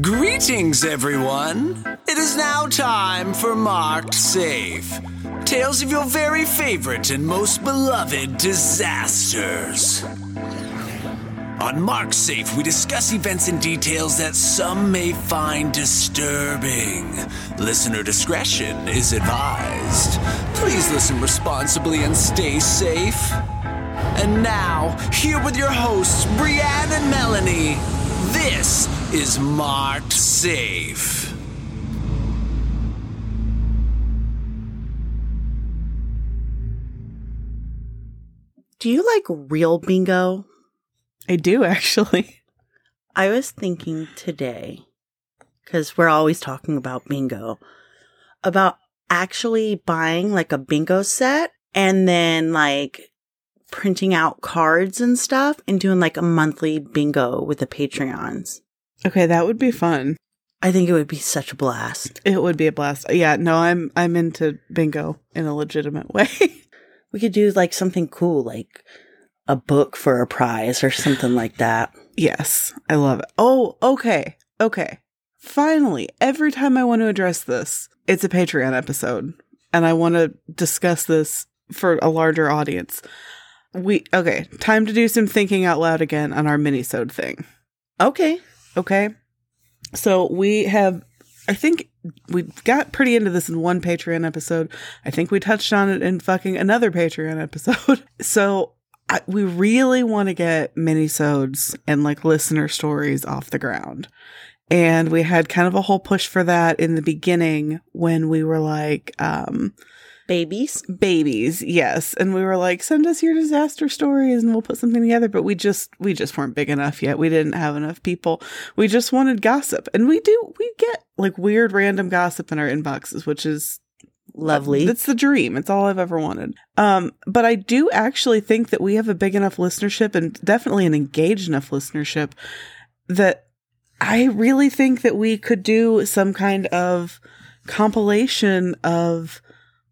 Greetings, everyone. It is now time for Marked Safe. Tales of your very favorite and most beloved disasters. On Marked Safe, we discuss events and details that some may find disturbing. Listener discretion is advised. Please listen responsibly and stay safe. And now, here with your hosts, Brianne and Melanie, this is Marked Safe. Do you like real bingo? I do actually. I was thinking today, because we're always talking about bingo, about actually buying like a bingo set and then like printing out cards and stuff and doing like a monthly bingo with the Patreons. Okay, that would be fun. I think it would be such a blast. It would be a blast. Yeah, no, I'm I'm into bingo in a legitimate way. We could do like something cool, like a book for a prize or something like that. yes, I love it. Oh, okay. Okay. Finally, every time I want to address this, it's a Patreon episode and I want to discuss this for a larger audience. We okay, time to do some thinking out loud again on our minisode thing. Okay. Okay. So we have, I think we got pretty into this in one Patreon episode. I think we touched on it in fucking another Patreon episode. So I, we really want to get minisodes and like listener stories off the ground. And we had kind of a whole push for that in the beginning when we were like, um, Babies. babies yes. And we were like send us your disaster stories and we'll put something together. But we just we just weren't big enough yet. We didn't have enough people. We just wanted gossip. And we do we get like weird random gossip in our inboxes which is Lovely. it's the dream. It's all i've ever wanted. Um but i do actually think that we have a big enough listenership and definitely an engaged enough listenership that i really think that we could do some kind of compilation of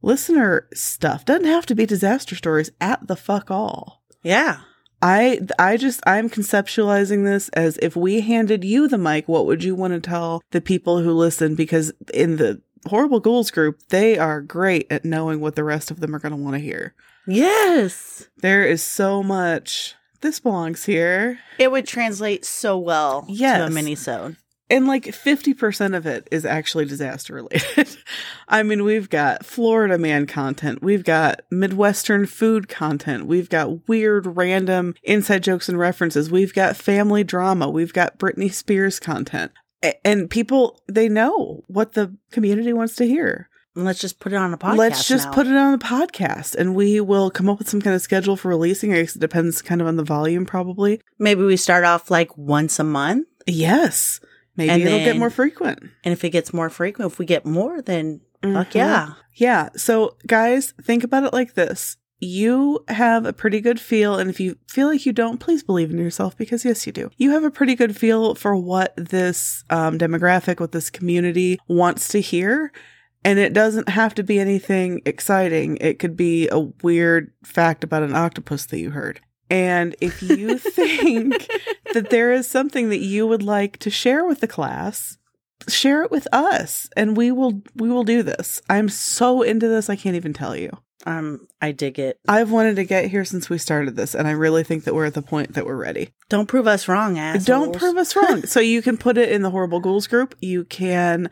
listener stuff doesn't have to be disaster stories at the fuck all yeah. i i just i'm conceptualizing this as if we handed you the mic what would you want to tell the people who listen because in the horrible ghouls group they are great at knowing what the rest of them are going to want to hear Yes. there is so much this belongs here It would translate so well Yes. to a minisode. And like 50% of it is actually disaster related. I mean, we've got Florida man content, we've got Midwestern food content, we've got weird random inside jokes and references, we've got family drama, we've got Britney Spears content. A- And people, they know what the community wants to hear. And let's just put it on a podcast. Let's just now. put it on the podcast and we will come up with some kind of schedule for releasing. I guess it depends kind of on the volume, probably. Maybe we start off like once a month. Yes. Maybe And it'll get more frequent. And if it gets more frequent, if we get more, then fuck Mhm. yeah. Yeah. So, guys, think about it like this. You have a pretty good feel, and if you feel like you don't, please believe in yourself because, yes, you do. You have a pretty good feel for what this um, demographic, what this community wants to hear. And it doesn't have to be anything exciting. It could be a weird fact about an octopus that you heard. And if you think that there is something that you would like to share with the class, share it with us and we will we will do this. I'm so into this I can't even tell you. Um, I dig it. I've wanted to get here since we started this and I really think that we're at the point that we're ready. Don't prove us wrong, assholes. Don't prove us wrong. so you can put it in the horrible ghouls group. You can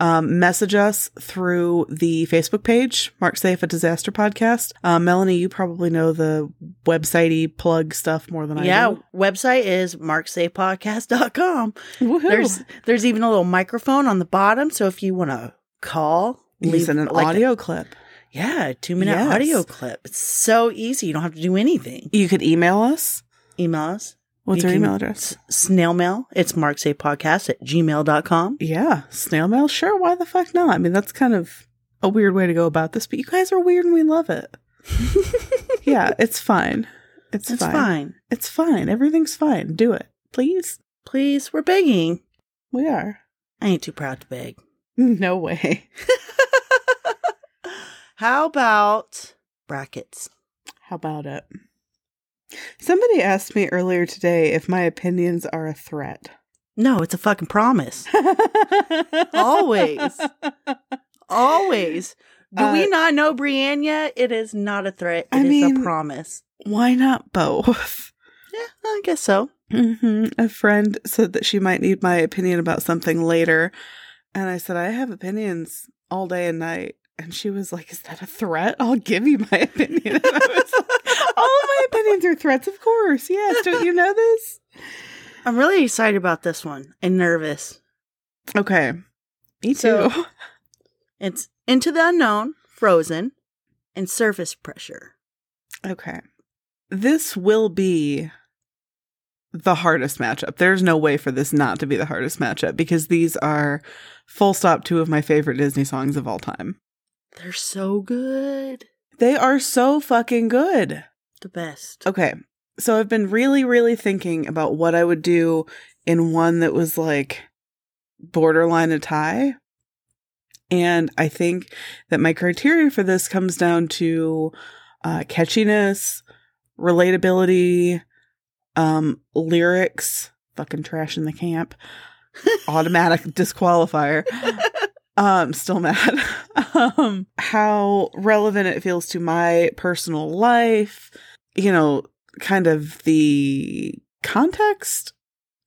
um, message us through the Facebook page, Mark Safe a Disaster Podcast. Um, Melanie, you probably know the websitey plug stuff more than I Yeah, do. Yeah, website is marksafepodcast.com. Woohoo. There's there's even a little microphone on the bottom, so if you want to call, send an like, audio clip. Yeah, two minute Yes. audio clip. It's so easy. You don't have to do anything. You could email us. Email us. What's You our email address? s- snail mail. It's marksafepodcast at gmail.com. Yeah, snail mail. Sure, why the fuck not? I mean, that's kind of a weird way to go about this, but you guys are weird and we love it. yeah, it's fine. It's, It's fine. fine. It's fine. Everything's fine. Do it, please. Please, we're begging. We are. I ain't too proud to beg. No way. How about brackets? How about it? Somebody asked me earlier today if my opinions are a threat. No, it's a fucking promise. Always. Always. Do we Uh, not know Brienne yet? It is not a threat. It I is mean- a promise. Why not both? Yeah, I guess so. hmm A friend said that she might need my opinion about something later. And I said, I have opinions all day and night. And she was like, Is that a threat? I'll give you my opinion. And I was like, All of my opinions are threats, of course. Yes. Don't you know this? I'm really excited about this one and nervous. Okay. Me too. So- It's Into the Unknown, Frozen, and Surface Pressure. okay. This will be the hardest matchup. There's no way for this not to be the hardest matchup because these are full stop two of my favorite Disney songs of all time. They're so good. They are so fucking good. The best. Okay. So I've been really, really thinking about what I would do in one that was like borderline a tie. And I think that my criteria for this comes down to uh, catchiness, relatability, um, lyrics, fucking trash in the camp, automatic disqualifier. Um, still mad. um, how relevant it feels to my personal life, you know, kind of the context,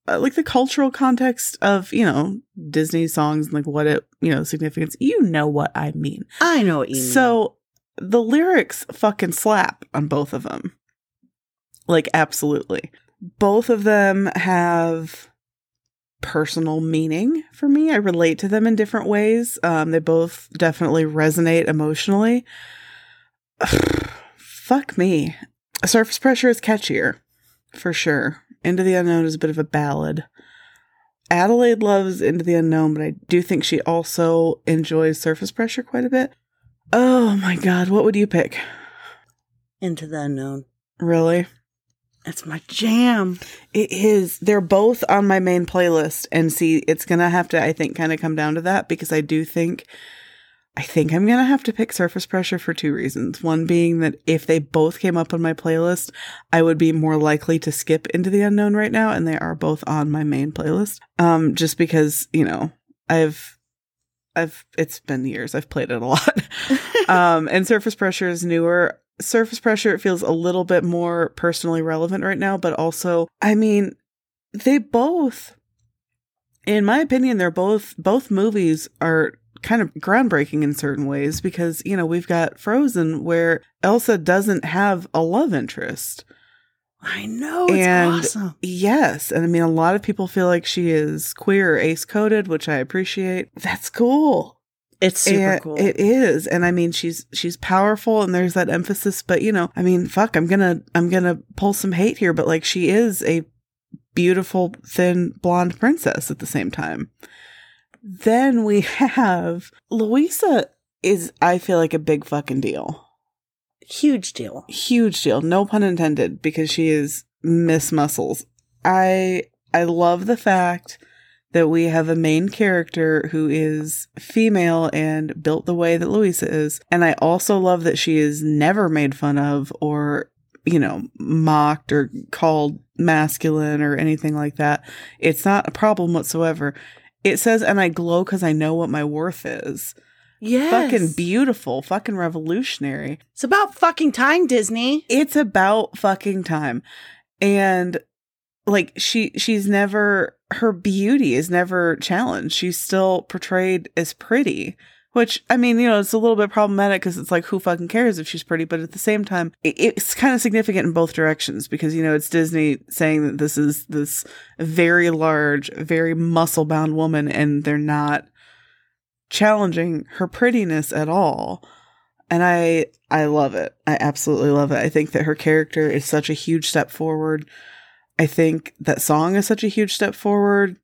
uh, like the cultural context of, you know, Disney songs and like what it, you know, significance. You know what I mean. I know what you mean. So the lyrics fucking slap on both of them. Like, absolutely. Both of them have personal meaning for me. I relate to them in different ways. Um, they both definitely resonate emotionally. Fuck me. Surface Pressure is catchier, for sure. Into the Unknown is a bit of a ballad. Adelaide loves Into the Unknown, but I do think she also enjoys Surface Pressure quite a bit. Oh my god, what would you pick? Into the Unknown. Really? That's my jam. It is. They're both on my main playlist. And see, it's going to have to, I think, kind of come down to that because I do think, I think I'm going to have to pick Surface Pressure for two reasons. One being that if they both came up on my playlist, I would be more likely to skip into the unknown right now. And they are both on my main playlist. Um, just because, you know, I've, I've, it's been years. I've played it a lot. um, and Surface Pressure is newer. Surface Pressure it feels a little bit more personally relevant right now, but also, I mean, they both, in my opinion, they're both both movies are kind of groundbreaking in certain ways because you know we've got Frozen where Elsa doesn't have a love interest. I know. It's And- awesome. Yes, and I mean a lot of people feel like she is queer or ace coded, which I appreciate. That's cool. It's super And cool. It is, and I mean, she's she's powerful, and there's that emphasis. But you know, I mean, fuck, I'm gonna I'm gonna pull some hate here, but like, she is a beautiful, thin, blonde princess at the same time. Then we have Louisa is I feel like a big fucking deal, Huge deal. huge deal, no pun intended, because she is Miss Muscles. I I love the fact that we have a main character who is female and built the way that Louisa is. And I also love that she is never made fun of or, you know, mocked or called masculine or anything like that. It's not a problem whatsoever. It says, and I glow because I know what my worth is. Yes. Fucking beautiful, fucking revolutionary. It's about fucking time, Disney. It's about fucking time. And like she she's never her beauty is never challenged. She's still portrayed as pretty. Which I mean, you know, it's a little bit problematic because it's like, who fucking cares if she's pretty? But at the same time, it, it's kind of significant in both directions because you know it's Disney saying that this is this very large, very muscle bound woman, and they're not challenging her prettiness at all and i i love it i absolutely love it i think that her character is such a huge step forward i think that song is such a huge step forward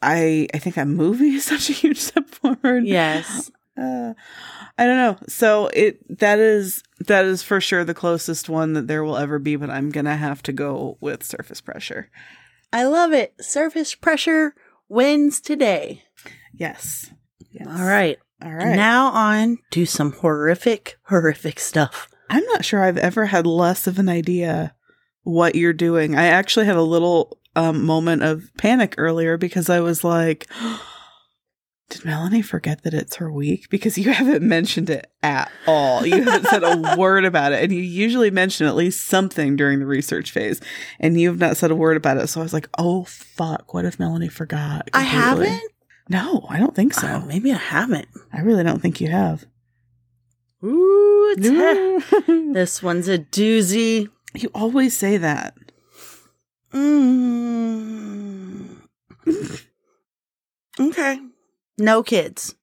i i think that movie is such a huge step forward Yes. uh, i don't know so it that is that is for sure the closest one that there will ever be but i'm gonna have to go with surface pressure I love it. Surface pressure wins today. yes, yes. All right. all right Now on to some horrific, horrific stuff. i'm not sure i've ever had less of an idea what you're doing. I actually had a little um, moment of panic earlier because I was like, did Melanie forget that it's her week? Because you haven't mentioned it at all. You haven't said a word about it. And you usually mention at least something during the research phase. And you've not said a word about it. So I was like, oh, fuck. What if Melanie forgot? I haven't. No, I don't think so. Oh, maybe I haven't. I really don't think you have. Ooh, this one's a doozy. Always say that. Mm. okay. No kids.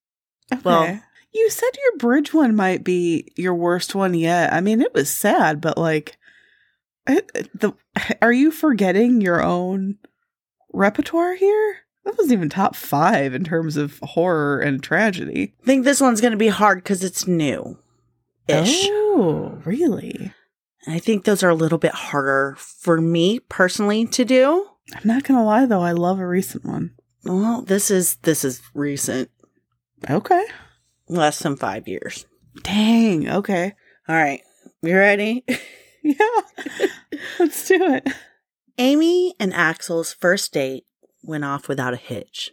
Okay. Well- you said your bridge one might be your worst one yet. I mean, it was sad, but like, the are you forgetting your own repertoire here? That wasn't even top five in terms of horror and tragedy. I think this one's going to be hard because it's new ish. Oh, really? I think those are a little bit harder for me personally to do. I'm not gonna lie though, I love a recent one. Well, this is this is recent, Okay. less than five years. Dang. Okay. All right, you ready? Yeah. Let's do it. Amy and Axel's first date went off without a hitch.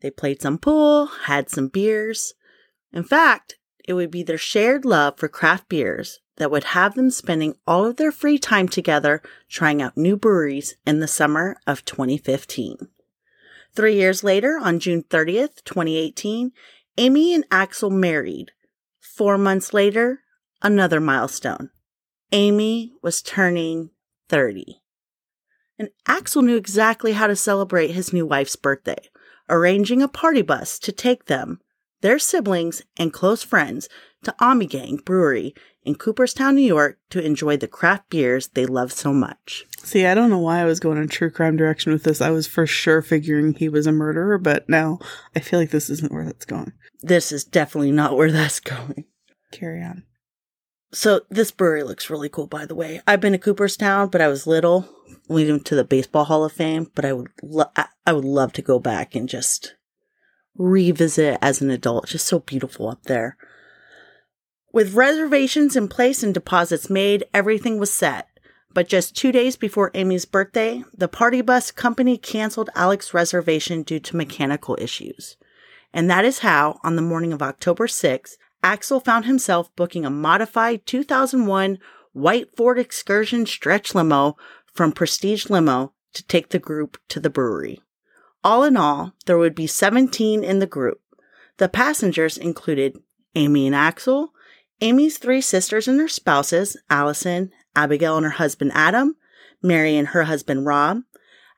They played some pool, had some beers. In fact, it would be their shared love for craft beers that would have them spending all of their free time together trying out new breweries in the summer of 2015. Three years later, on June 30th, 2018, Amy and Axel married. Four months later, another milestone. Amy was turning 30 and Axel knew exactly how to celebrate his new wife's birthday, arranging a party bus to take them, their siblings, and close friends to Ommegang Brewery in Cooperstown, New York to enjoy the craft beers they love so much. See, I don't know why I was going in true crime direction with this. I was for sure figuring he was a murderer, but now I feel like this isn't where that's going. This is definitely not where that's going. Carry on. So this brewery looks really cool, by the way. I've been to Cooperstown, but I was little. We went to the Baseball Hall of Fame, but I would lo- I would love to go back and just revisit as an adult. Just so beautiful up there. With reservations in place and deposits made, everything was set. But just two days before Amy's birthday, the party bus company canceled Alex's reservation due to mechanical issues. And that is how, on the morning of October 6th, Axel found himself booking a modified 2001 white Ford Excursion stretch limo from Prestige Limo to take the group to the brewery. All in all, there would be 17 in the group. The passengers included Amy and Axel, Amy's three sisters and their spouses, Allison, Abigail and her husband Adam, Mary and her husband Rob,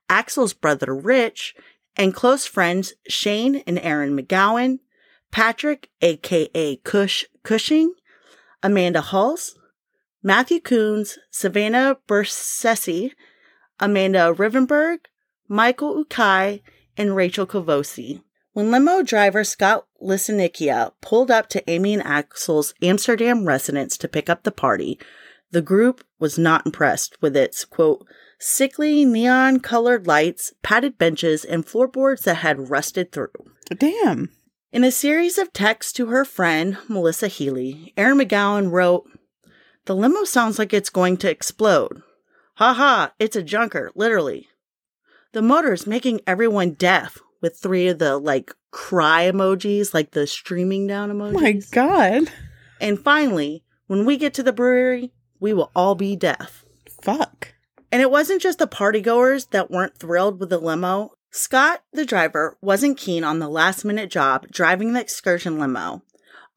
Axel's brother Rich, and close friends Shane and Erin McGowan, Patrick, aka Cush Cushing, Amanda Halse, Matthew Coons, Savannah Bursese, Amanda Rivenburg, Michael Ukaj, and Rachel Cavosie. When limo driver Scott Lisinicchia pulled up to Amy and Axel's Amsterdam residence to pick up the party, the group was not impressed with its, quote, sickly neon colored lights, padded benches, and floorboards that had rusted through. Damn. In a series of texts to her friend, Melissa Healy, Erin McGowan wrote, The limo sounds like it's going to explode. Ha ha, it's a junker, literally. The motor's making everyone deaf with three of the like cry emojis, like the streaming down Oh emojis. my god. And finally, when we get to the brewery, we will all be deaf. Fuck. And it wasn't just the partygoers that weren't thrilled with the limo. Scott, the driver, wasn't keen on the last minute job driving the excursion limo.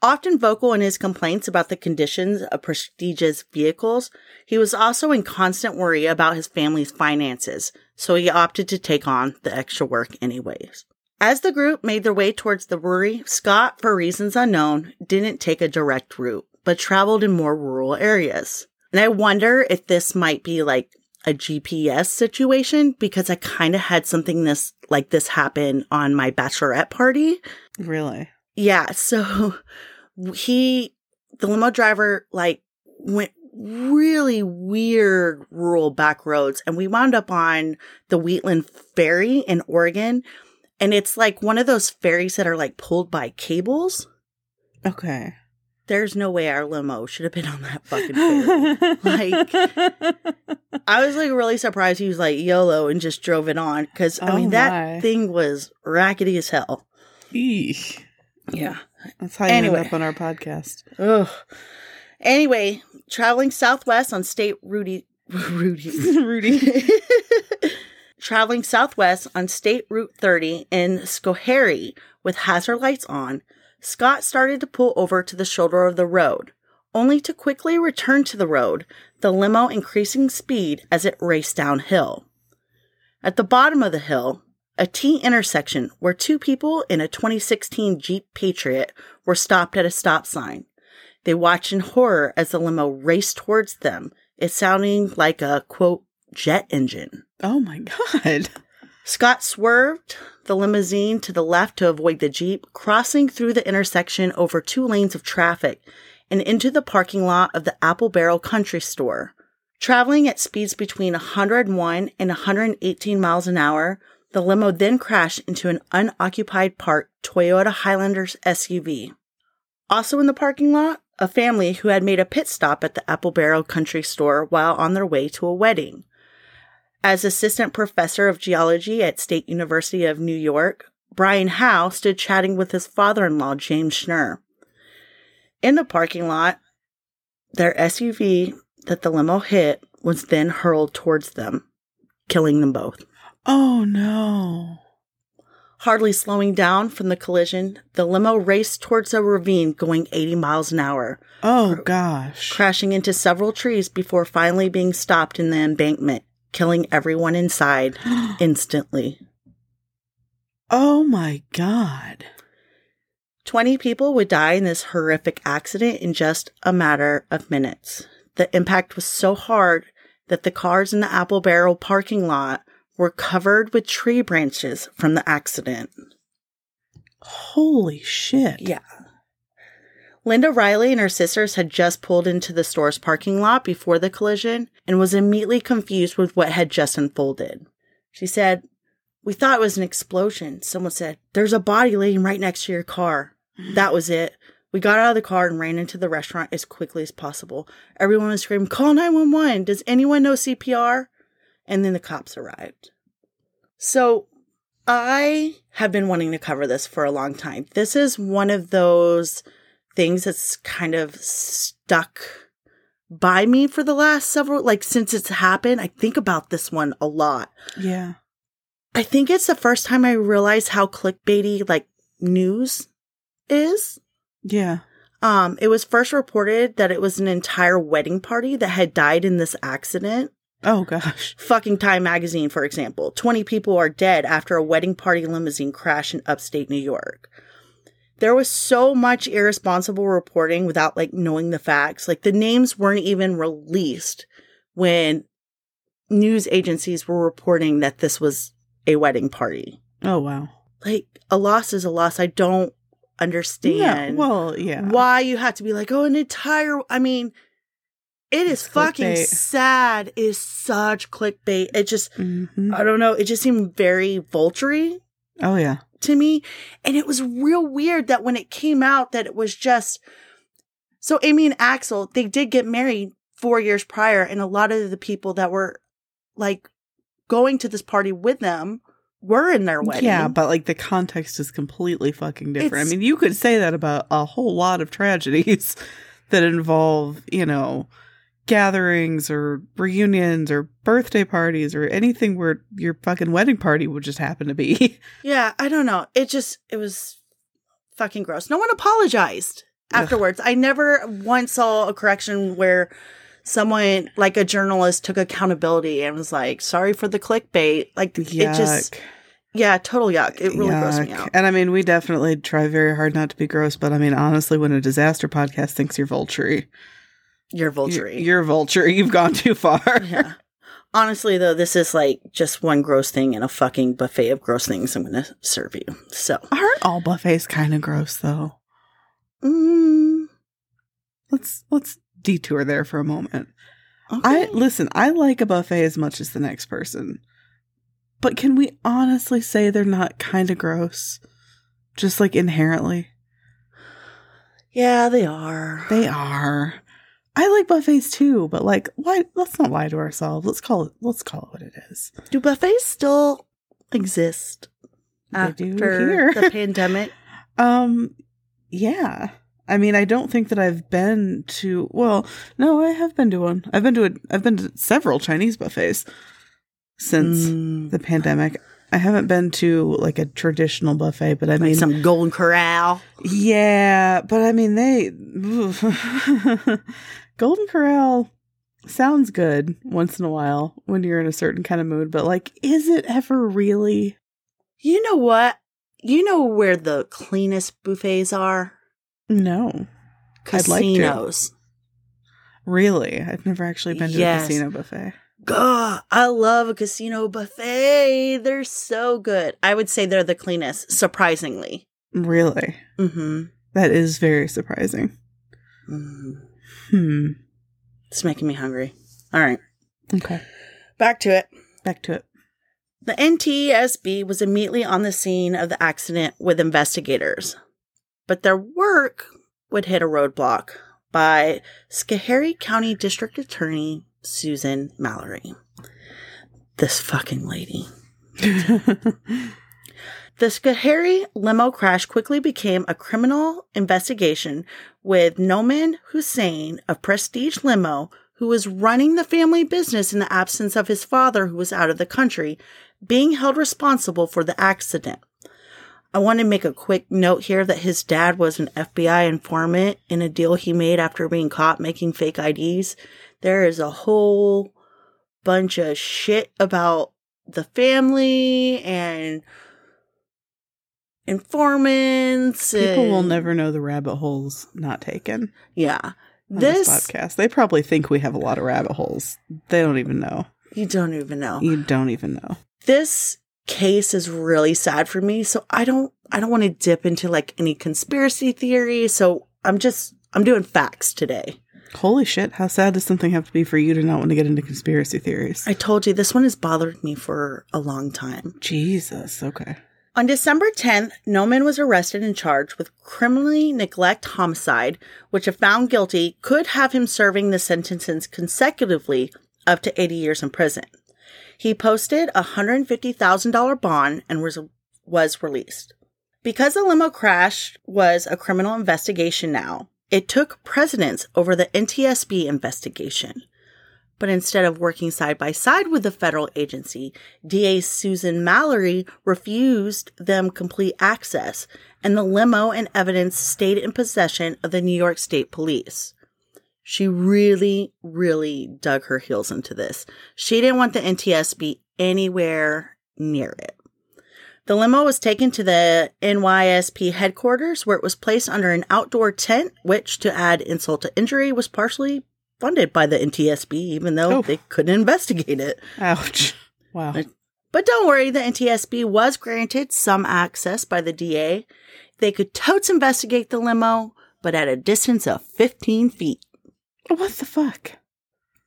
Often vocal in his complaints about the conditions of prestigious vehicles, he was also in constant worry about his family's finances, so he opted to take on the extra work anyways. As the group made their way towards the brewery, Scott, for reasons unknown, didn't take a direct route, but traveled in more rural areas. And I wonder if this might be like a GPS situation because I kind of had something this like this happen on my bachelorette party. Really? Yeah, so he the limo driver like went really weird rural back roads and we wound up on the Wheatland ferry in Oregon and it's like one of those ferries that are like pulled by cables. Okay. there's no way our limo should have been on that fucking ferry. like, I was like really surprised he was like YOLO and just drove it on because I Oh mean that thing was rackety as hell. Eesh. Yeah. That's how you Anyway. end up on our podcast. Ugh. Anyway, traveling southwest on state Rudy Rudy Rudy. traveling southwest on State Route 30 in Schoharie with hazard lights on, Scott started to pull over to the shoulder of the road, only to quickly return to the road, the limo increasing speed as it raced downhill. At the bottom of the hill, a T intersection where two people in a 2016 Jeep Patriot were stopped at a stop sign. They watched in horror as the limo raced towards them, it sounding like a quote jet engine. Oh my god. Scott swerved the limousine to the left to avoid the Jeep, crossing through the intersection over two lanes of traffic and into the parking lot of the Apple Barrel Country Store. Traveling at speeds between 101 and 118 miles an hour, the limo then crashed into an unoccupied parked Toyota Highlander's SUV. Also in the parking lot, a family who had made a pit stop at the Apple Barrel Country Store while on their way to a wedding. As assistant professor of geology at State University of New York, Brian Howe stood chatting with his father-in-law, James Schnurr. In the parking lot, their SUV that the limo hit was then hurled towards them, killing them both. Oh no. Hardly slowing down from the collision, the limo raced towards a ravine going 80 miles an hour, Oh gosh. crashing into several trees before finally being stopped in the embankment, killing everyone inside instantly. Oh my god. 20 people would die in this horrific accident in just a matter of minutes. The impact was so hard that the cars in the Apple Barrel parking lot were covered with tree branches from the accident. Holy shit. Yeah. Linda Riley and her sisters had just pulled into the store's parking lot before the collision and was immediately confused with what had just unfolded. She said, We thought it was an explosion. Someone said, There's a body laying right next to your car. That was it. We got out of the car and ran into the restaurant as quickly as possible. Everyone was screaming, Call 911. Does anyone know CPR? And then the cops arrived. So I have been wanting to cover this for a long time. This is one of those things that's kind of stuck by me for the last several, like since it's happened. I think about this one a lot. Yeah. I think it's the first time I realized how clickbaity like news is. Yeah. Um, it was first reported that it was an entire wedding party that had died in this accident. Oh gosh. Fucking Time magazine, for example. 20 people are dead after a wedding party limousine crash in upstate New York. There was so much irresponsible reporting without like knowing the facts. Like the names weren't even released when news agencies were reporting that this was a wedding party. Oh wow. Like a loss is a loss. I don't understand. Yeah. Well, yeah. why you have to be like, oh, an entire. I mean, it is It's fucking clickbait. sad. It is such clickbait. It just, Mhm. I don't know. It just seemed very vulture Oh yeah. to me. And it was real weird that when it came out that it was just. So Amy and Axel, they did get married four years prior. And a lot of the people that were like going to this party with them were in their wedding. Yeah, but like the context is completely fucking different. It's- I mean, you could say that about a whole lot of tragedies that involve, you know, gatherings or reunions or birthday parties or anything where your fucking wedding party would just happen to be. Yeah, I don't know. It just it was fucking gross. No one apologized Ugh. afterwards. I never once saw a correction where someone like a journalist took accountability and was like, "Sorry for the clickbait." Like it just yeah, total yuck. It really grossed me Yuck. out. And I mean, we definitely try very hard not to be gross, but I mean, honestly, when a disaster podcast thinks you're vulture, You're vulture. you're, vulture. You've gone too far. yeah. Honestly, though, this is like just one gross thing in a fucking buffet of gross things I'm going to serve you. So, Aren't all buffets kind of gross though? mm, Let's let's detour there for a moment. okay. I listen, I like a buffet as much as the next person. But can we honestly say they're not kind of gross? Just like inherently? Yeah, they are. They are. I like buffets too, but like, why? Let's not lie to ourselves. Let's call it. Let's call it what it is. Do buffets still exist They do after the pandemic? Um, yeah. I mean, I don't think that I've been to. Well, no, I have been to one. I've been to. A, I've been to several Chinese buffets since Mm, the pandemic. I haven't been to like a traditional buffet, but I like mean, some Golden Corral. yeah, but I mean, they Golden Corral sounds good once in a while when you're in a certain kind of mood, but like, is it ever really? You know what? You know where the cleanest buffets are? No, I'd like to. Casinos. really. I've never actually been to Yes. a casino buffet. God, I love a casino buffet. They're so good. I would say they're the cleanest, surprisingly. Really, Mm-hmm. that is very surprising. mm Hmm. It's making me hungry. All right, Okay, back to it. back to it. The NTSB was immediately on the scene of the accident with investigators, but their work would hit a roadblock by Schoharie County District Attorney Susan Mallery. This fucking lady. The Schoharie limo crash quickly became a criminal investigation with Nauman Hussain of Prestige Limo, who was running the family business in the absence of his father, who was out of the country, being held responsible for the accident. I want to make a quick note here that his dad was an FBI informant in a deal he made after being caught making fake IDs. There is a whole bunch of shit about the family and informants. People will never know the rabbit holes not taken Yeah. this, This, podcast. They probably think we have a lot of rabbit holes. They don't even know. you don't even know. You don't even know. this case is really sad for me so i don't i don't want to dip into like any conspiracy theory so i'm just i'm doing facts today Holy shit! How sad does something have to be for you to not want to get into conspiracy theories? i told you this one has bothered me for a long time Jesus. Okay. on december 10th nauman was arrested and charged with criminally neglect homicide which if found guilty could have him serving the sentences consecutively up to 80 years in prison he posted a $150,000 bond and was, was released. Because the limo crash was a criminal investigation now, it took precedence over the NTSB investigation. But instead of working side by side with the federal agency, DA Susan Mallery refused them complete access, and the limo and evidence stayed in possession of the New York State Police. She really, really dug her heels into this. She didn't want the NTSB anywhere near it. The limo was taken to the NYSP headquarters where it was placed under an outdoor tent, which, to add insult to injury, was partially funded by the NTSB, even though Oh. they couldn't investigate it. Ouch. Wow. Like- But don't worry, the NTSB was granted some access by the DA. They could totes investigate the limo, but at a distance of 15 feet. What the fuck?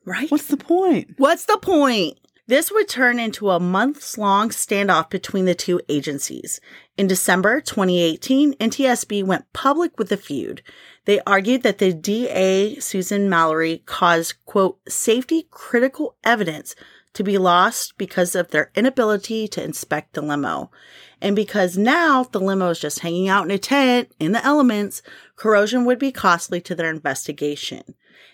Right? What's the point? What's the point? This would turn into a months long standoff between the two agencies. In December 2018, NTSB went public with the feud. They argued that the DA, Susan Mallery, caused, quote, safety critical evidence to be lost because of their inability to inspect the limo. And because now the limo is just hanging out in a tent in the elements, corrosion would be costly to their investigation.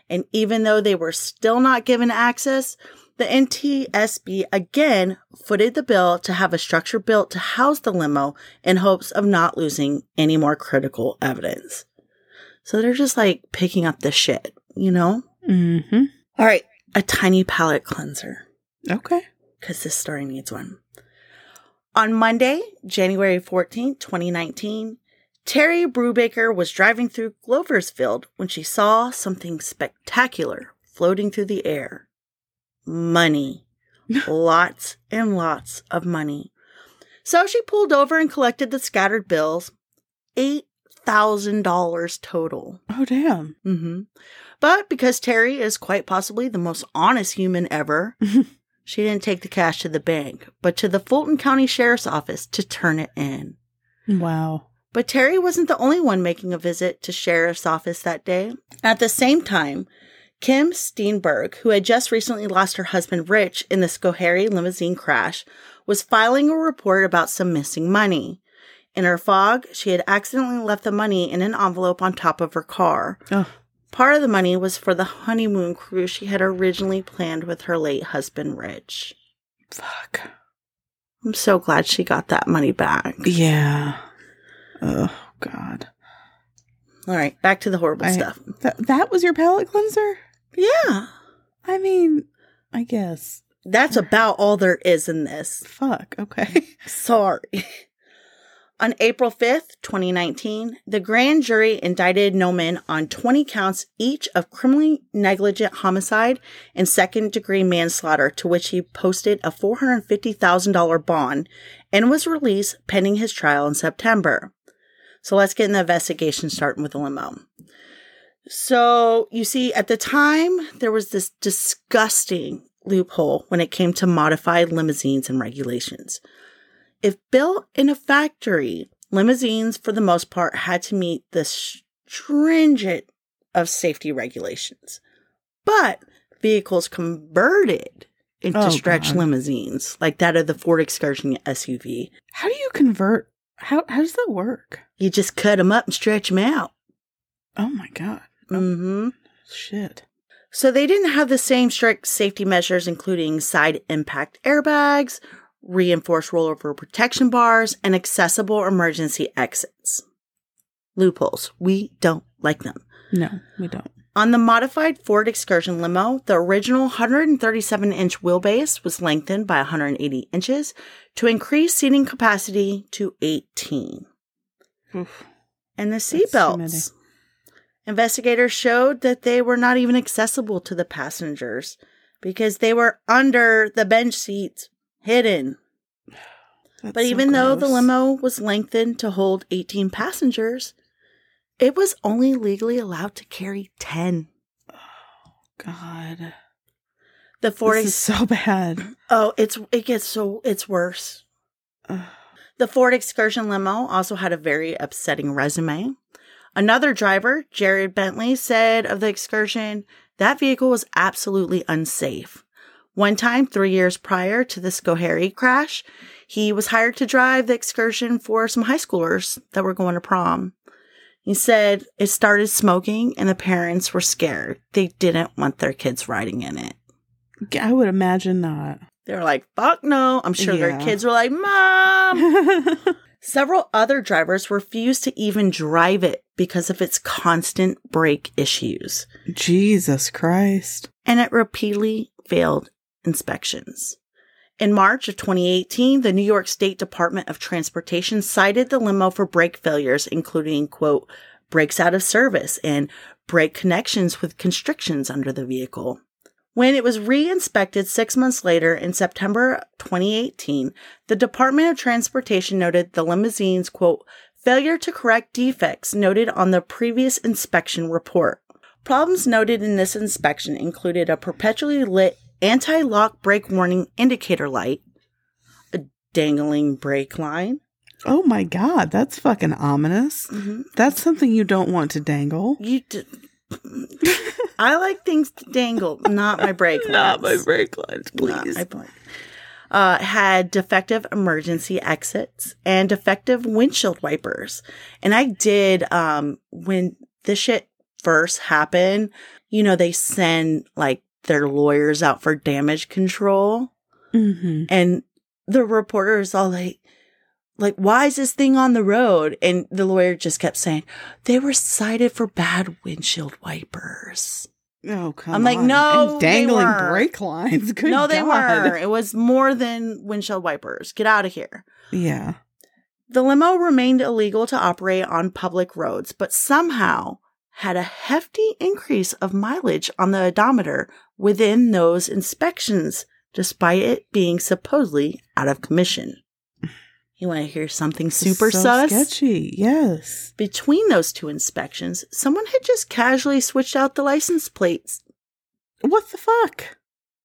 And even though they were still not given access, the NTSB again footed the bill to have a structure built to house the limo in hopes of not losing any more critical evidence. So they're just like picking up the shit, you know? Mm-hmm. All right, a tiny palate cleanser Okay. because this story needs one. On Monday, January 14th, 2019, Terry Brubaker was driving through Gloversville when she saw something spectacular floating through the air. Money. lots and lots of money. So she pulled over and collected the scattered bills. $8,000 total. Oh damn. hmm But because Terry is quite possibly the most honest human ever, she didn't take the cash to the bank, but to the Fulton County Sheriff's Office to turn it in. Wow. But Terry wasn't the only one making a visit to sheriff's office that day. At the same time, Kim Steenburg, who had just recently lost her husband Rich in the Schoharie limousine crash, was filing a report about some missing money. In her fog, she had accidentally left the money in an envelope on top of her car. Oh, Part of the money was for the honeymoon cruise she had originally planned with her late husband Rich. fuck. I'm so glad she got that money back. Yeah. Oh, God. All right, back to the horrible I- stuff. That, that was your palate cleanser? Yeah. I mean, I guess. That's about all there is in this. Fuck. Okay. Sorry. On April 5th, 2019, the grand jury indicted Nauman on 20 counts each of criminally negligent homicide and second degree manslaughter, to which he posted a $450,000 bond and was released pending his trial in September. So let's get in the investigation, starting with the limo. So you see, at the time, there was this disgusting loophole when it came to modified limousines and regulations. If built in a factory, limousines, for the most part, had to meet the stringent of safety regulations. But vehicles converted into Oh, stretch God. limousines, like that of the Ford Excursion SUV, How do you convert? How, how does that work? you just cut them up and stretch them out. Oh, my God. Hmm Shit. So they didn't have the same strict safety measures, including side impact airbags, reinforced rollover protection bars, and accessible emergency exits. Loopholes. We don't like them. No, we don't. On the modified Ford Excursion limo, the original 137 inch wheelbase was lengthened by 180 inches to increase seating capacity to 18. Oof. And the seatbelts. Investigators showed that they were not even accessible to the passengers because they were under the bench seats, hidden. That's But so even though the limo was lengthened to hold 18 passengers, it was only legally allowed to carry 10. Oh, God. The Ford This is so bad. Oh, it's it gets so it's worse. Ugh. The Ford Excursion limo also had a very upsetting resume. Another driver, Jared Bentley, said of the Excursion, that vehicle was absolutely unsafe. One time, three years prior to the Schoharie crash, he was hired to drive the Excursion for some high schoolers that were going to prom. He said it started smoking and the parents were scared. They didn't want their kids riding in it. I would imagine not. They were like, fuck no. I'm sure their kids were like, Mom. Several other drivers refused to even drive it because of its constant brake issues, Jesus Christ. and it repeatedly failed inspections. In March of 2018, the New York State Department of Transportation cited the limo for brake failures, including, quote, brakes out of service and brake connections with constrictions under the vehicle. When it was re-inspected six months later in September 2018, the Department of Transportation noted the limousine's, quote, failure to correct defects noted on the previous inspection report. Problems noted in this inspection included a perpetually lit anti-lock brake warning indicator light, a dangling brake line, Oh my God. That's fucking ominous. Mm-hmm. That's something you don't want to dangle. you d- I like things to dangle, not my brake lines. brake lines, Not my brake. Uh, had defective emergency exits and defective windshield wipers. And I did, um, when this shit first happened, you know, they send like their lawyers out for damage control. Mm-hmm. And the reporter is all like, like, why is this thing on the road? And the lawyer just kept saying, they were cited for bad windshield wipers. Oh, come I'm like, on. no, And dangling brake lines. Good no, they God. were. It was more than windshield wipers. Get out of here. Yeah. The limo remained illegal to operate on public roads, but somehow had a hefty increase of mileage on the odometer within those inspections, despite it being supposedly out of commission. You want to hear something super so sus? sketchy. Yes. Between those two inspections, someone had just casually switched out the license plates. What the fuck?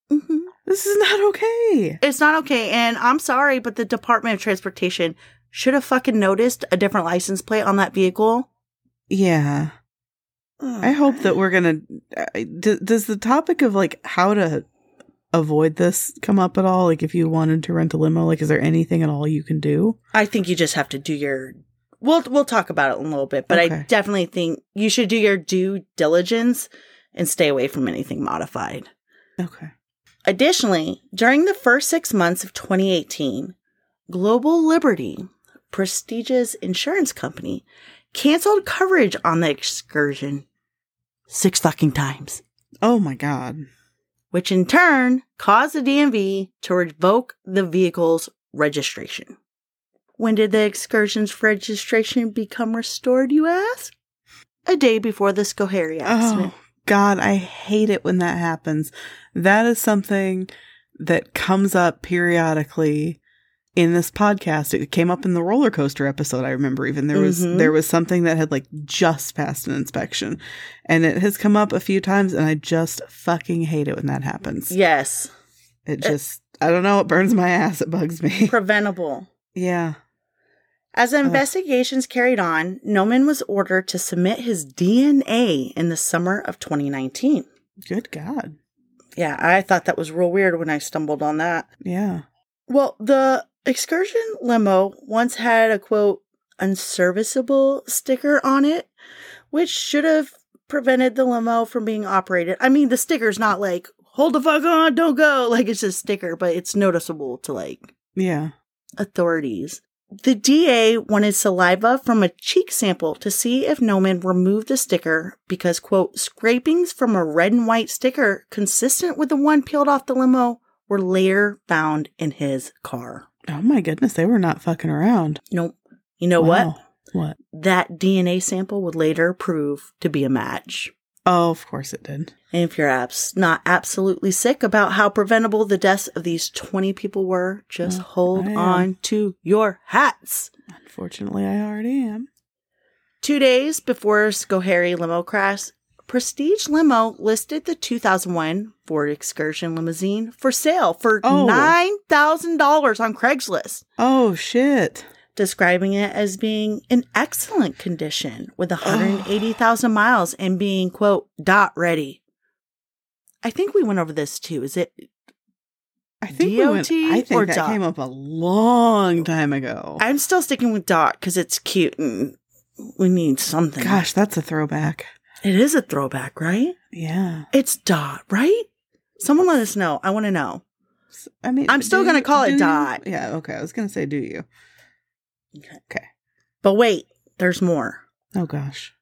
hmm This is not okay. It's not okay. And I'm sorry, but the Department of Transportation should have fucking noticed a different license plate on that vehicle. Yeah. I hope that we're gonna. uh, d- does the topic of like how to avoid this come up at all? Like, if you wanted to rent a limo, like, is there anything at all you can do? I think you just have to do your. We'll we'll talk about it in a little bit, but I definitely think you should do your due diligence and stay away from anything modified. Okay. Additionally, during the first six months of 2018, Global Liberty, prestigious insurance company, canceled coverage on the excursion six fucking times, Oh my god. Which in turn caused the DMV to revoke the vehicle's registration. When did the excursion's registration become restored, you ask? A day before the Schoharie oh, accident. Oh God, I hate it when that happens. That is something that comes up periodically in this podcast. It came up in the roller coaster episode. I remember even there was Mhm. there was something that had like just passed an inspection, and it has come up a few times, and I just fucking hate it when that happens. Yes, It just I don't know. It burns my ass. It bugs me. preventable. yeah. As investigations carried on, Nauman was ordered to submit his DNA in the summer of 2019. Good God. Yeah, I thought that was real weird when I stumbled on that. Yeah. Well, the excursion limo once had a quote, unserviceable sticker on it, which should have prevented the limo from being operated. I mean, the sticker's not like, hold the fuck on, don't go. Like, it's just a sticker, but it's noticeable to like Yeah. authorities. The DA wanted saliva from a cheek sample to see if Nauman removed the sticker because, quote, scrapings from a red and white sticker consistent with the one peeled off the limo were later found in his car. Oh my goodness, they were not fucking around. Nope. You know what? Wow. What? That DNA sample would later prove to be a match. Oh, of course it did. And if you're abs- not absolutely sick about how preventable the deaths of these 20 people were, just Oh, hold on to your hats. Unfortunately, I already am. Two days before Schoharie limo crash, Prestige Limo listed the 2001 Ford Excursion limousine for sale for Oh. $9,000 on Craigslist, Oh shit. describing it as being in excellent condition with ah. 180,000 miles and being, quote, dot ready. I think we went over this too. Is it? I think we went, I think or that dot? came up a long time ago. I'm still sticking with dot because it's cute and we need something. Gosh, that's a throwback. It is a throwback, right? Yeah. It's dot, right? Someone let us know. I want to know. I mean, I'm still gonna call it you? dot. Yeah. Okay. I was gonna say, do you? Okay. But wait, there's more. Oh gosh.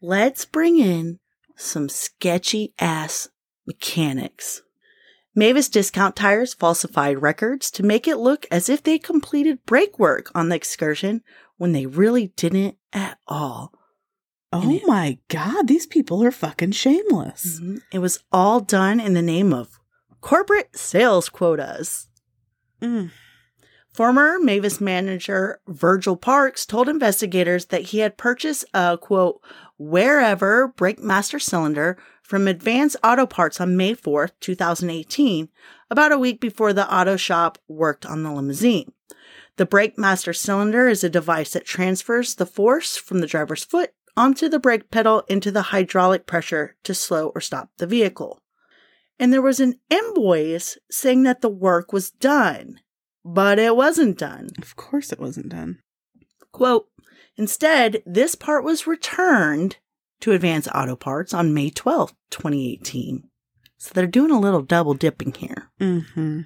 Let's bring in some sketchy ass mechanics. Mavis Discount Tires falsified records to make it look as if they completed brake work on the excursion when they really didn't at all. Oh it- my god, these people are fucking shameless. Mhm. It was all done in the name of corporate sales quotas. Mm. Former Mavis manager Virgil Parks told investigators that he had purchased a quote, wherever brake master cylinder from Advanced Auto Parts on May 4th, 2018, about a week before the auto shop worked on the limousine. The brake master cylinder is a device that transfers the force from the driver's foot onto the brake pedal into the hydraulic pressure to slow or stop the vehicle. And there was an invoice saying that the work was done but it wasn't done. Of course, it wasn't done. Quote, instead, this part was returned to Advance Auto Parts on May 12th, 2018. So they're doing a little double dipping here. Mm-hmm.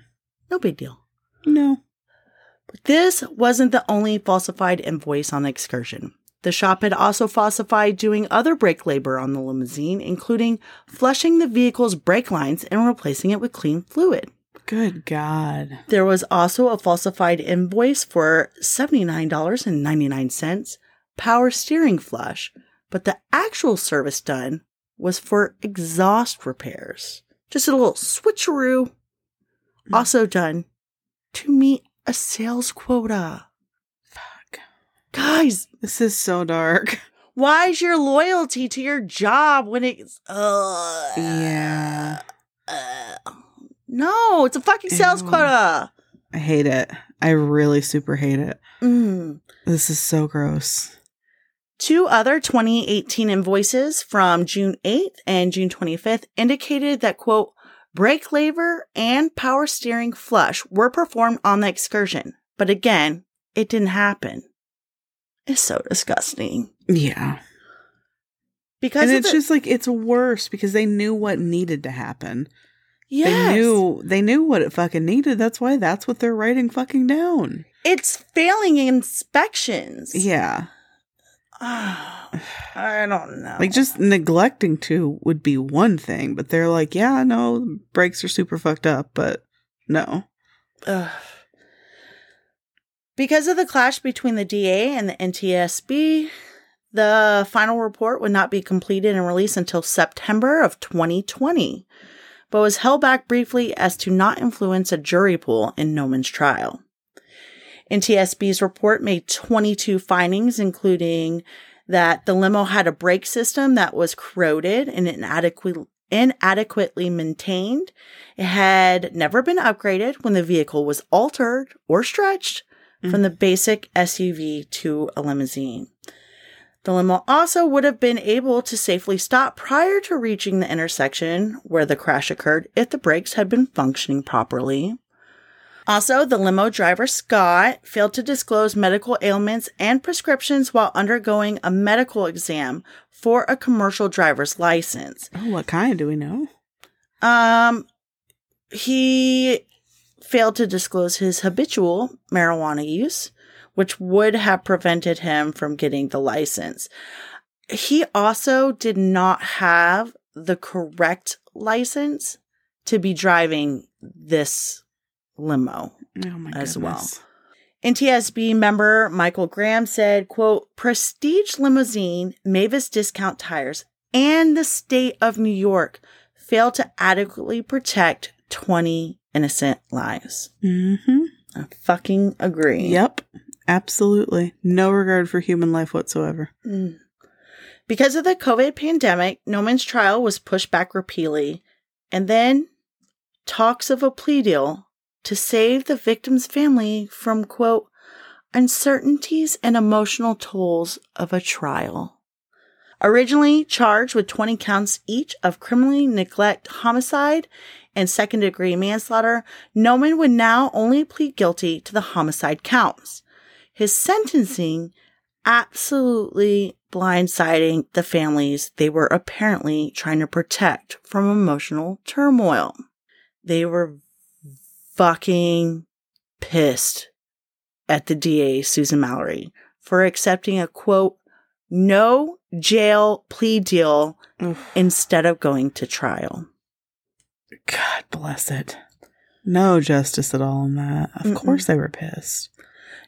No big deal. No. But this wasn't the only falsified invoice on the excursion. The shop had also falsified doing other brake labor on the limousine, including flushing the vehicle's brake lines and replacing it with clean fluid. Good God. There was also a falsified invoice for $79.99 power steering flush, but the actual service done was for exhaust repairs. Just a little switcheroo. Hmm. Also done to meet a sales quota. Guys, This is so dark. why is your loyalty to your job when it's uh, Yeah. uh, no, it's a fucking sales Ew. quota. I hate it. I really super hate it. Mm. This is so gross. Two other 2018 invoices from June 8th and June 25th indicated that, quote, brake lever and power steering flush were performed on the excursion. But again, it didn't happen. It's so disgusting. Yeah. Because and it's the- just like it's worse because they knew what needed to happen. yes, They knew they knew what it fucking needed. That's why that's what they're writing fucking down. it's failing inspections. Yeah. I don't know. Like just neglecting to would be one thing, but they're like, yeah, no, brakes are super fucked up, but no. Ugh. Because of the clash between the DA and the NTSB, the final report would not be completed and released until September of 2020, but was held back briefly as to not influence a jury pool in Nauman's trial. NTSB's report made 22 findings, including that the limo had a brake system that was corroded and inadequately inadequately maintained. It had never been upgraded when the vehicle was altered or stretched from the basic SUV to a limousine. The limo also would have been able to safely stop prior to reaching the intersection where the crash occurred if the brakes had been functioning properly. Also, the limo driver, Scott, failed to disclose medical ailments and prescriptions while undergoing a medical exam for a commercial driver's license. Oh, what kind do we know? Um, he failed to disclose his habitual marijuana use, which would have prevented him from getting the license. He also did not have the correct license to be driving this limo. Oh my As goodness. NTSB member Michael Graham said, quote, Prestige Limousine, Mavis Discount Tires, and the state of New York failed to adequately protect 20 innocent lives. Mm-hmm. I fucking agree. Yep. Absolutely. No regard for human life whatsoever. Mm. Because of the COVID pandemic, Nauman's trial was pushed back repeatedly, and then talks of a plea deal to save the victim's family from, quote, uncertainties and emotional tolls of a trial. Originally charged with 20 counts each of criminally neglect homicide and second degree manslaughter, Nauman would now only plead guilty to the homicide counts. His sentencing absolutely blindsiding the families they were apparently trying to protect from emotional turmoil. They were fucking pissed at the DA, Susan Mallery, for accepting a quote, no jail plea deal Oof. instead of going to trial. God bless it. No justice at all in that. Of Mm-mm. course they were pissed.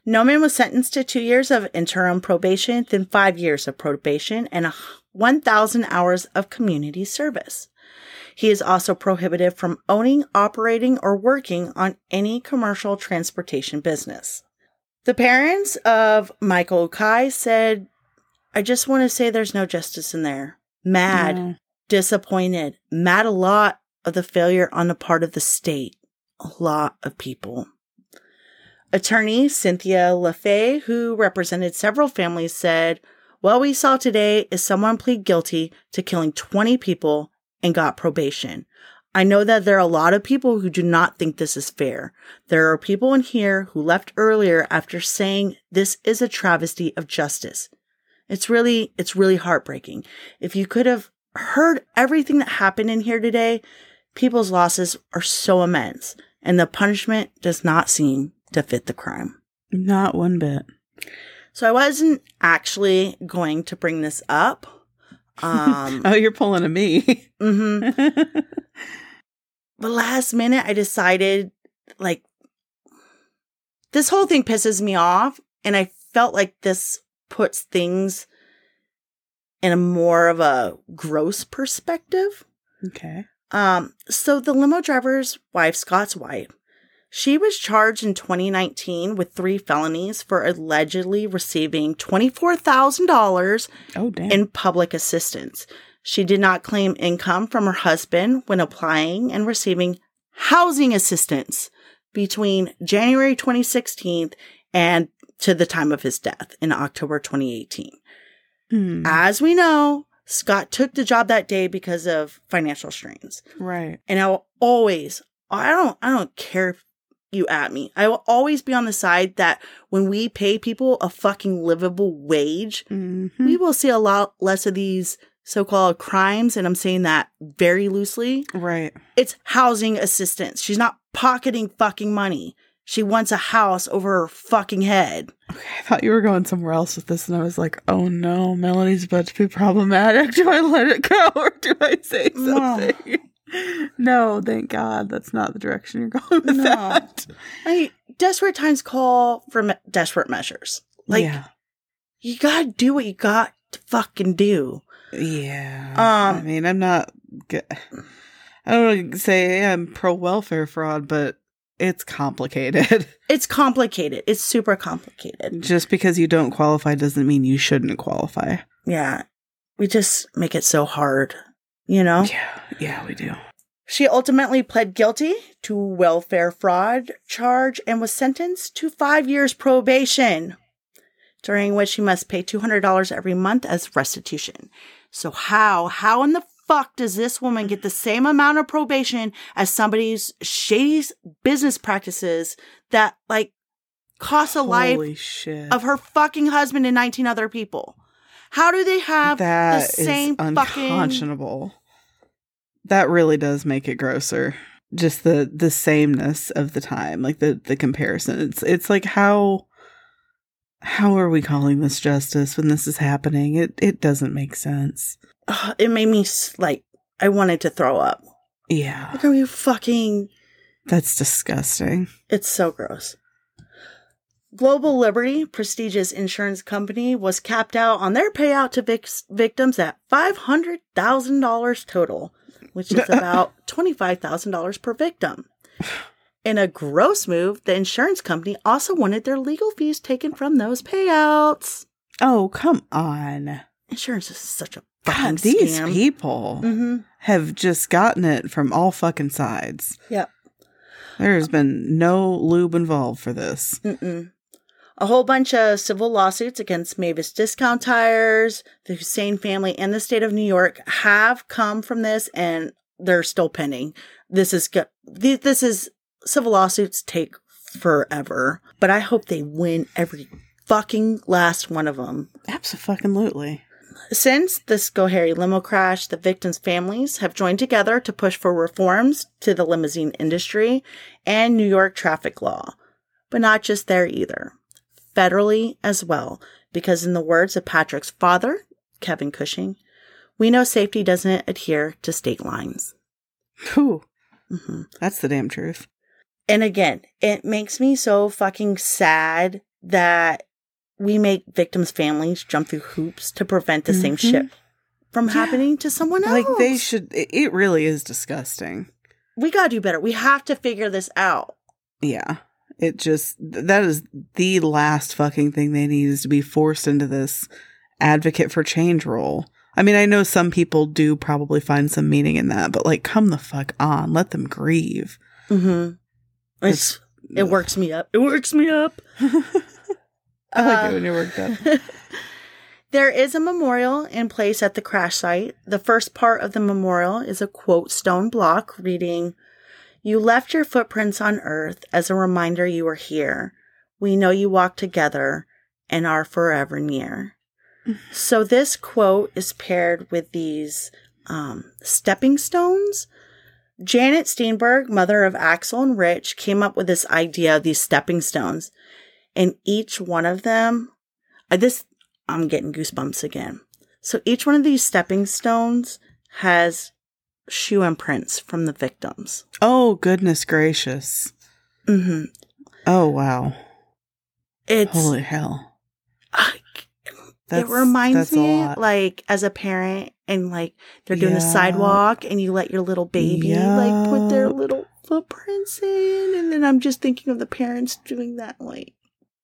Nauman was sentenced to two years of interim probation, then five years of probation, and 1,000 hours of community service. He is also prohibited from owning, operating, or working on any commercial transportation business. The parents of Michael Ukaj said, I just want to say there's no justice in there. Mad, No. disappointed, mad a lot of the failure on the part of the state. A lot of people. Attorney Cynthia LaFave, who represented several families, said, What we saw today is someone plead guilty to killing 20 people and got probation. I know that there are a lot of people who do not think this is fair. There are people in here who left earlier after saying this is a travesty of justice. It's really, it's really heartbreaking. If you could have heard everything that happened in here today, people's losses are so immense and the punishment does not seem to fit the crime. Not one bit. So I wasn't actually going to bring this up. Um, oh, you're pulling a me. mhm. But last minute, I decided like this whole thing pisses me off. And I felt like this puts things in a more of a gross perspective. okay. Um, so the limo driver's wife, Scott's wife, she was charged in 2019 with three felonies for allegedly receiving $24,000 Oh, in public assistance. She did not claim income from her husband when applying and receiving housing assistance between January 2016 and to the time of his death in October 2018. Hmm. As we know, Scott took the job that day because of financial strains. Right. And I will always, I don't, I don't care if you at me. I will always be on the side that when we pay people a fucking livable wage, Mhm. we will see a lot less of these so-called crimes. And I'm saying that very loosely. Right. It's housing assistance. She's not pocketing fucking money. She wants a house over her fucking head. Okay, I thought you were going somewhere else with this, and I was like, oh no, Melanie's about to be problematic. Do I let it go or do I say something? No, thank God. That's not the direction you're going with No. that. Like, desperate times call for me- desperate measures. Like, yeah. you gotta do what you got to fucking do. Yeah. Um, I mean, I'm not. g- I don't want to say I'm pro welfare fraud, but it's complicated. It's complicated. It's super complicated. Just because you don't qualify doesn't mean you shouldn't qualify. Yeah. We just make it so hard, you know? Yeah. Yeah, we do. She ultimately pled guilty to welfare fraud charge and was sentenced to five years probation, during which she must pay $200 every month as restitution. So how, how in the fuck does this woman get the same amount of probation as somebody's shady business practices that like cost a life shit. of her fucking husband and 19 other people? How do they have That the same fucking unconscionable. That really does make it grosser. Just the the sameness of the time, like the the comparison. It's it's like how how are we calling this justice when this is happening? It it doesn't make sense. Ugh, it made me like I wanted to throw up. Yeah, Look how you fucking that's disgusting. it's so gross. Global Liberty, prestigious insurance company, was capped out on their payout to vic- victims at $500,000 total, which is about $25,000 per victim. In a gross move, the insurance company also wanted their legal fees taken from those payouts. Oh come on, Insurance is such a God! These scam. people mm-hmm. have just gotten it from all fucking sides. Yep. There has been no lube involved for this. Mm-mm. A whole bunch of civil lawsuits against Mavis Discount Tires, the Hussain family, and the state of New York have come from this, and they're still pending. This is this is civil lawsuits take forever, but I hope they win every fucking last one of them. Absolutely. Since the Schoharie limo crash, the victims' families have joined together to push for reforms to the limousine industry and New York traffic law. But not just there either. Federally as well, because in the words of Patrick's father, Kevin Cushing, we know safety doesn't adhere to state lines. Whew. hmm That's the damn truth. And again, it makes me so fucking sad that we make victims' families jump through hoops to prevent the same Mhm. shit from Yeah. happening to someone else. Like they should. It really is disgusting. We gotta do better. We have to figure this out. Yeah. It just that is the last fucking thing they need is to be forced into this advocate for change role. I mean, I know some people do probably find some meaning in that, but like, come the fuck on, let them grieve. Mm-hmm. It's it works me up. It works me up. I like it when you're worked up. there is a memorial in place at the crash site. The first part of the memorial is a quote stone block reading, You left your footprints on earth as a reminder you were here. We know you walked together and are forever near. so this quote is paired with these um, stepping stones. Janet Steenburg, mother of Axel and Rich, came up with this idea of these stepping stones. And each one of them, I this I'm getting goosebumps again. So each one of these stepping stones has shoe imprints from the victims. Oh goodness gracious! hmm Oh wow! It's Holy hell! I- it reminds me like as a parent and like they're doing the sidewalk and you let your little baby like put their little footprints in and then I'm just thinking of the parents doing that like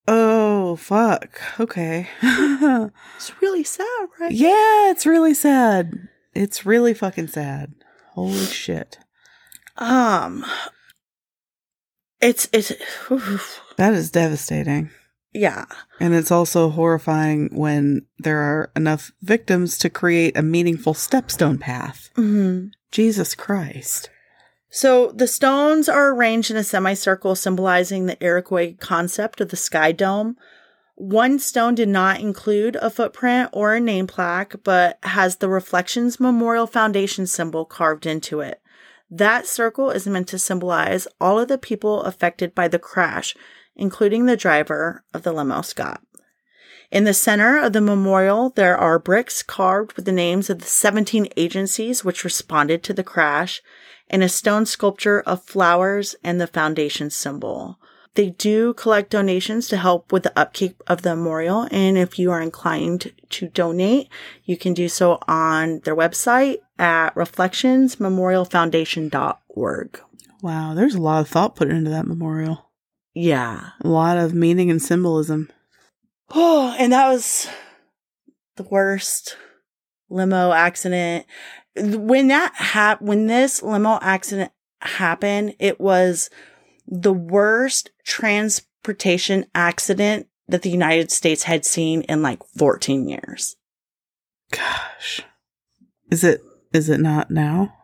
Oh fuck! Okay. it's really sad, right? yeah, it's really sad. It's really fucking sad. Holy shit! Um It's it's That is devastating. yeah. And it's also horrifying when there are enough victims to create a meaningful stepstone path. hmm Jesus Christ. So the stones are arranged in a semicircle symbolizing the Iroquois concept of the sky dome. One stone did not include a footprint or a name plaque, but has the Reflections Memorial Foundation symbol carved into it. That circle is meant to symbolize all of the people affected by the crash, including the driver of the limo, Scott. In the center of the memorial, there are bricks carved with the names of the 17 agencies which responded to the crash and a stone sculpture of flowers and the foundation symbol. They do collect donations to help with the upkeep of the memorial. And if you are inclined to donate, you can do so on their website at reflectionsmemorialfoundation.org. Wow, there's a lot of thought put into that memorial. Yeah. A lot of meaning and symbolism. Oh, and that was the worst limo accident. When that hap- when this limo accident happened, it was the worst transportation accident that the United States had seen in like 14 years. Gosh. Is it is it not now?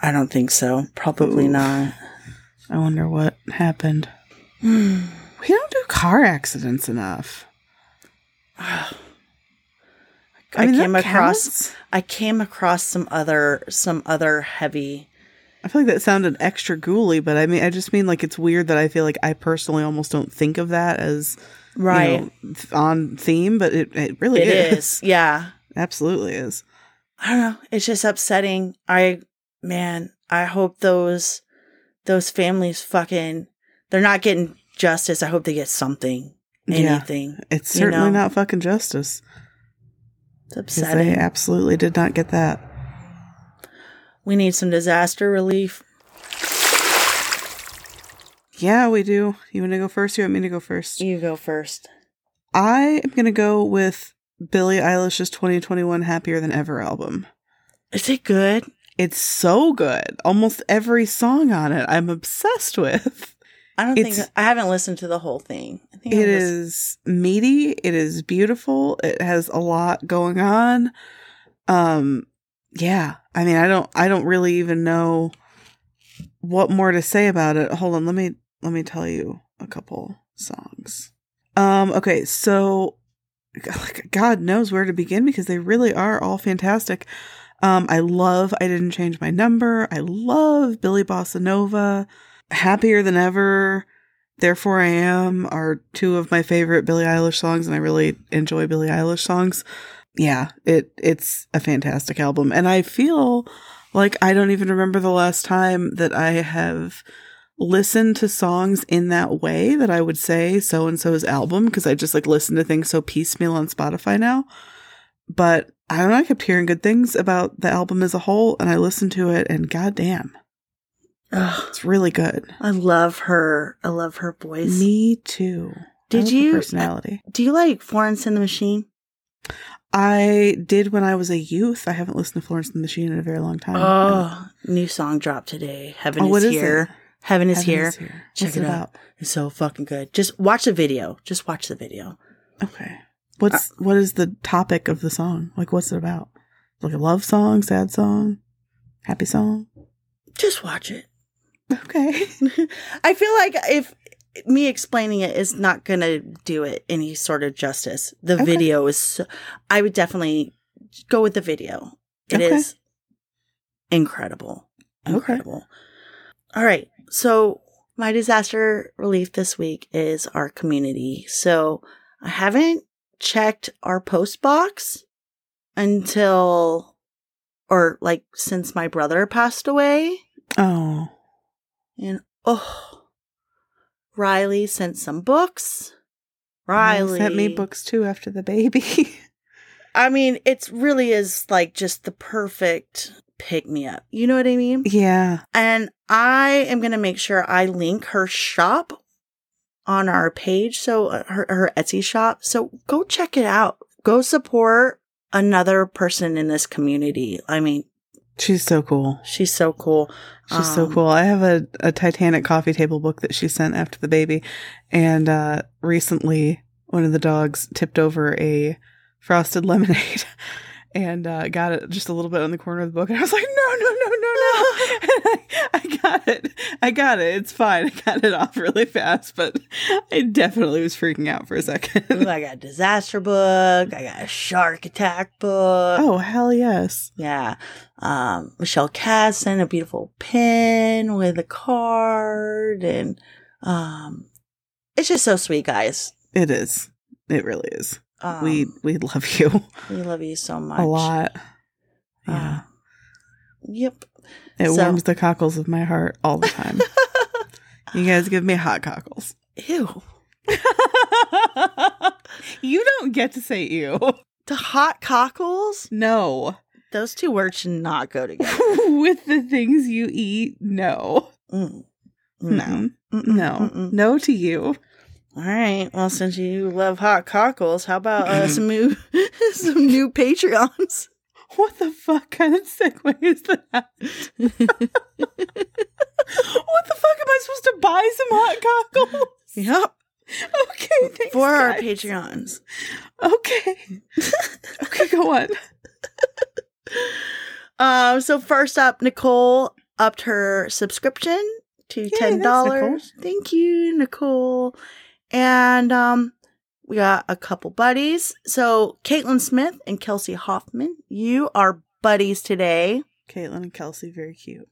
I don't think so. Probably Oof. not. I wonder what happened. We don't do car accidents enough. I, mean, came across counts. I came across some other some other heavy I feel like that sounded extra ghouly, but I mean, I just mean like it's weird that I feel like I personally almost don't think of that as you right. know, on theme, but it it really it is. is. Yeah. Absolutely is. I don't know. It's just upsetting. I man, I hope those those families fucking they're not getting justice. I hope they get something. Yeah. Anything. It's You certainly know? not fucking justice. It's 'cause they upsetting. absolutely did not get that. we need some disaster relief. Yeah, we do. You want to go first? You want me to go first? You go first. I am going to go with Billie Eilish's 2021 Happier Than Ever album. Is it good? It's so good. Almost every song on it I'm obsessed with. I don't It's- think I haven't listened to the whole thing. It is meaty, it is beautiful, it has a lot going on. Um yeah, I mean I don't I don't really even know what more to say about it. Hold on, let me let me tell you a couple songs. Um okay, so God knows where to begin because they really are all fantastic. Um I love I didn't change my number. I love Billie Bossa Nova. Happier than ever. Therefore I Am are two of my favorite Billie Eilish songs and I really enjoy Billie Eilish songs. Yeah, it it's a fantastic album and I feel like I don't even remember the last time that I have listened to songs in that way that I would say so and so's album because I just like listen to things so piecemeal on Spotify now. But I don't know, I kept hearing good things about the album as a whole and I listened to it and goddamn, Ugh, it's really good. I love her. I love her voice. Me too. Did you- uh, personality? Do you like Florence and the Machine? I did when I was a youth. I haven't listened to Florence and the Machine in a very long time. Oh, new song dropped today. Heaven Oh, is what is here. Heaven is Heaven here. is here. Check What's it it out. It's so fucking good. Just watch the video. Just watch the video. Okay. What's uh, what is the topic of the song? Like what's it about? Like a love song, sad song, happy song? Just watch it. Okay. I feel like if me explaining it is not going to do it any sort of justice. The Okay. video is so, I would definitely go with the video. It is Okay. incredible. Okay. Incredible. All right. So my disaster relief this week is our community. So I haven't checked our post box until or like since my brother passed away. Oh. And oh, Riley sent some books. Riley sent me books too after the baby. I mean, it really is like just the perfect pick me up. You know what I mean? yeah. And I am going to make sure I link her shop on our page. So uh, her, her Etsy shop. So go check it out. Go support another person in this community. I mean, She's so cool. She's so cool. She's so Um, cool. I have a, a Titanic coffee table book that she sent after the baby. And uh, recently, one of the dogs tipped over a frosted lemonade and uh, got it just a little bit on the corner of the book. And I was like, no, no, no, no, no. And I, I got it. I got it. It's fine. I got it off really fast, but I definitely was freaking out for a second. Ooh, I got a disaster book. I got a shark attack book. oh, hell yes. Yeah. Um, Michelle Casson, a beautiful pin with a card. And um, it's just so sweet, guys. It is. It really is. Um, we we love you we love you so much. a lot. Yeah. Uh, yep. It So- warms the cockles of my heart all the time. you guys give me hot cockles. Ew. you don't get to say ew. The hot cockles? No. Those two words should not go together. With the things you eat, no. Mm. No. Mm-mm, No. mm-mm. No to you. All right. Well, since you love hot cockles, how about uh, some new some new Patreons? What the fuck kind of segue is that? what the fuck am I supposed to buy some hot cockles? yep. Okay, thanks, For our. Patreons. Okay. okay, go on. Um, so first up, Nicole upped her subscription to Yay, ten dollars. Thank you, Nicole. And um, we got a couple buddies. So Caitlin Smith and Kelsey Hoffman, you are buddies today. Caitlin and Kelsey, very cute.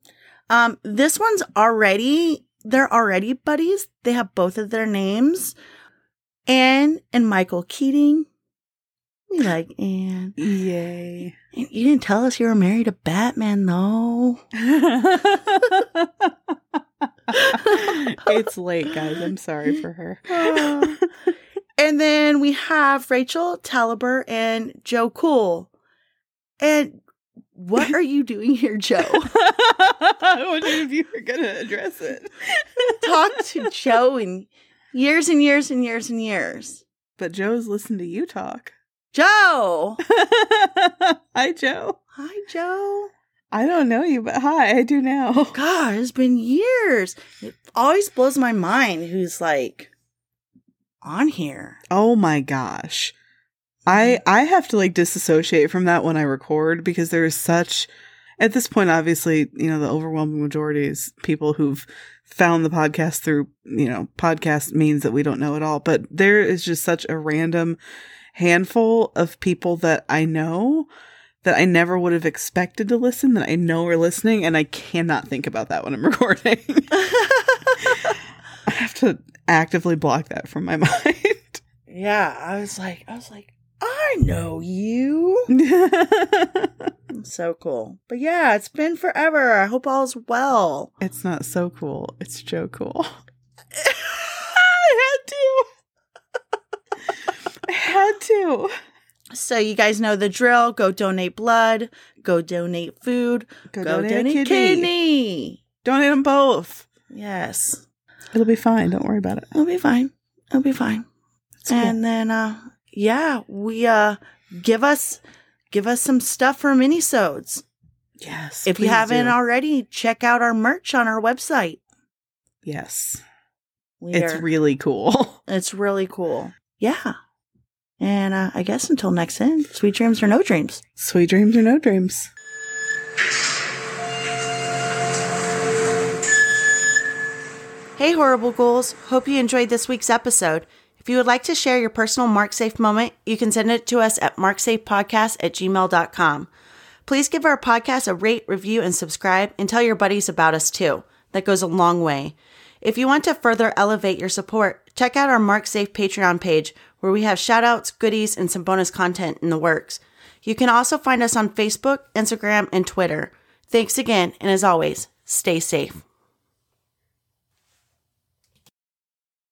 Um, this one's already they're already buddies. They have both of their names. Anne and Michael Keating. We like Anne. Yay. And You didn't tell us you were married to Batman, though. it's late, guys. I'm sorry for her. And then we have Rachel Taliber and Joe Cool. And what are you doing here, Joe? I wondered if you were going to address it. Talk to Joe in years and years and years and years. But Joe's listened to you talk. Joe! hi, Joe. Hi, Joe. I don't know you, but hi, I do now. God, it's been years. It always blows my mind who's like on here. Oh my gosh. I mm-hmm. I have to like disassociate from that when I record because there's such at this point obviously, you know, the overwhelming majority is people who've found the podcast through, you know, podcast means that we don't know at all, but there is just such a random handful of people that I know that I never would have expected to listen that I know are listening and I cannot think about that when I'm recording. I have to actively block that from my mind. yeah, I was like, I was like, I know you. So cool. But yeah, it's been forever. I hope all's well. it's not so cool. It's Joe cool. I had to. I had to. So you guys know the drill. Go donate blood. Go donate food. Go, Go, donate, donate, kidney. kidney. Donate them both. Yes. It'll be fine. Don't worry about it. It'll be fine. It'll be fine. It's cool. And then uh yeah, we uh give us give us some stuff for minisodes. yes. If you haven't do. already, check out our merch on our website. yes, We it's are- really cool. it's really cool. Yeah. And uh, I guess until next time, sweet dreams or no dreams. Sweet dreams or no dreams. Hey, Horrible Ghouls. Hope you enjoyed this week's episode. If you would like to share your personal MarkSafe moment, you can send it to us at marksafepodcast at gmail.com. Please give our podcast a rate, review, and subscribe, and tell your buddies about us too. That goes a long way. If you want to further elevate your support, check out our MarkSafe Patreon page, where we have shoutouts, goodies, and some bonus content in the works. You can also find us on Facebook, Instagram, and Twitter. Thanks again, and as always, stay safe.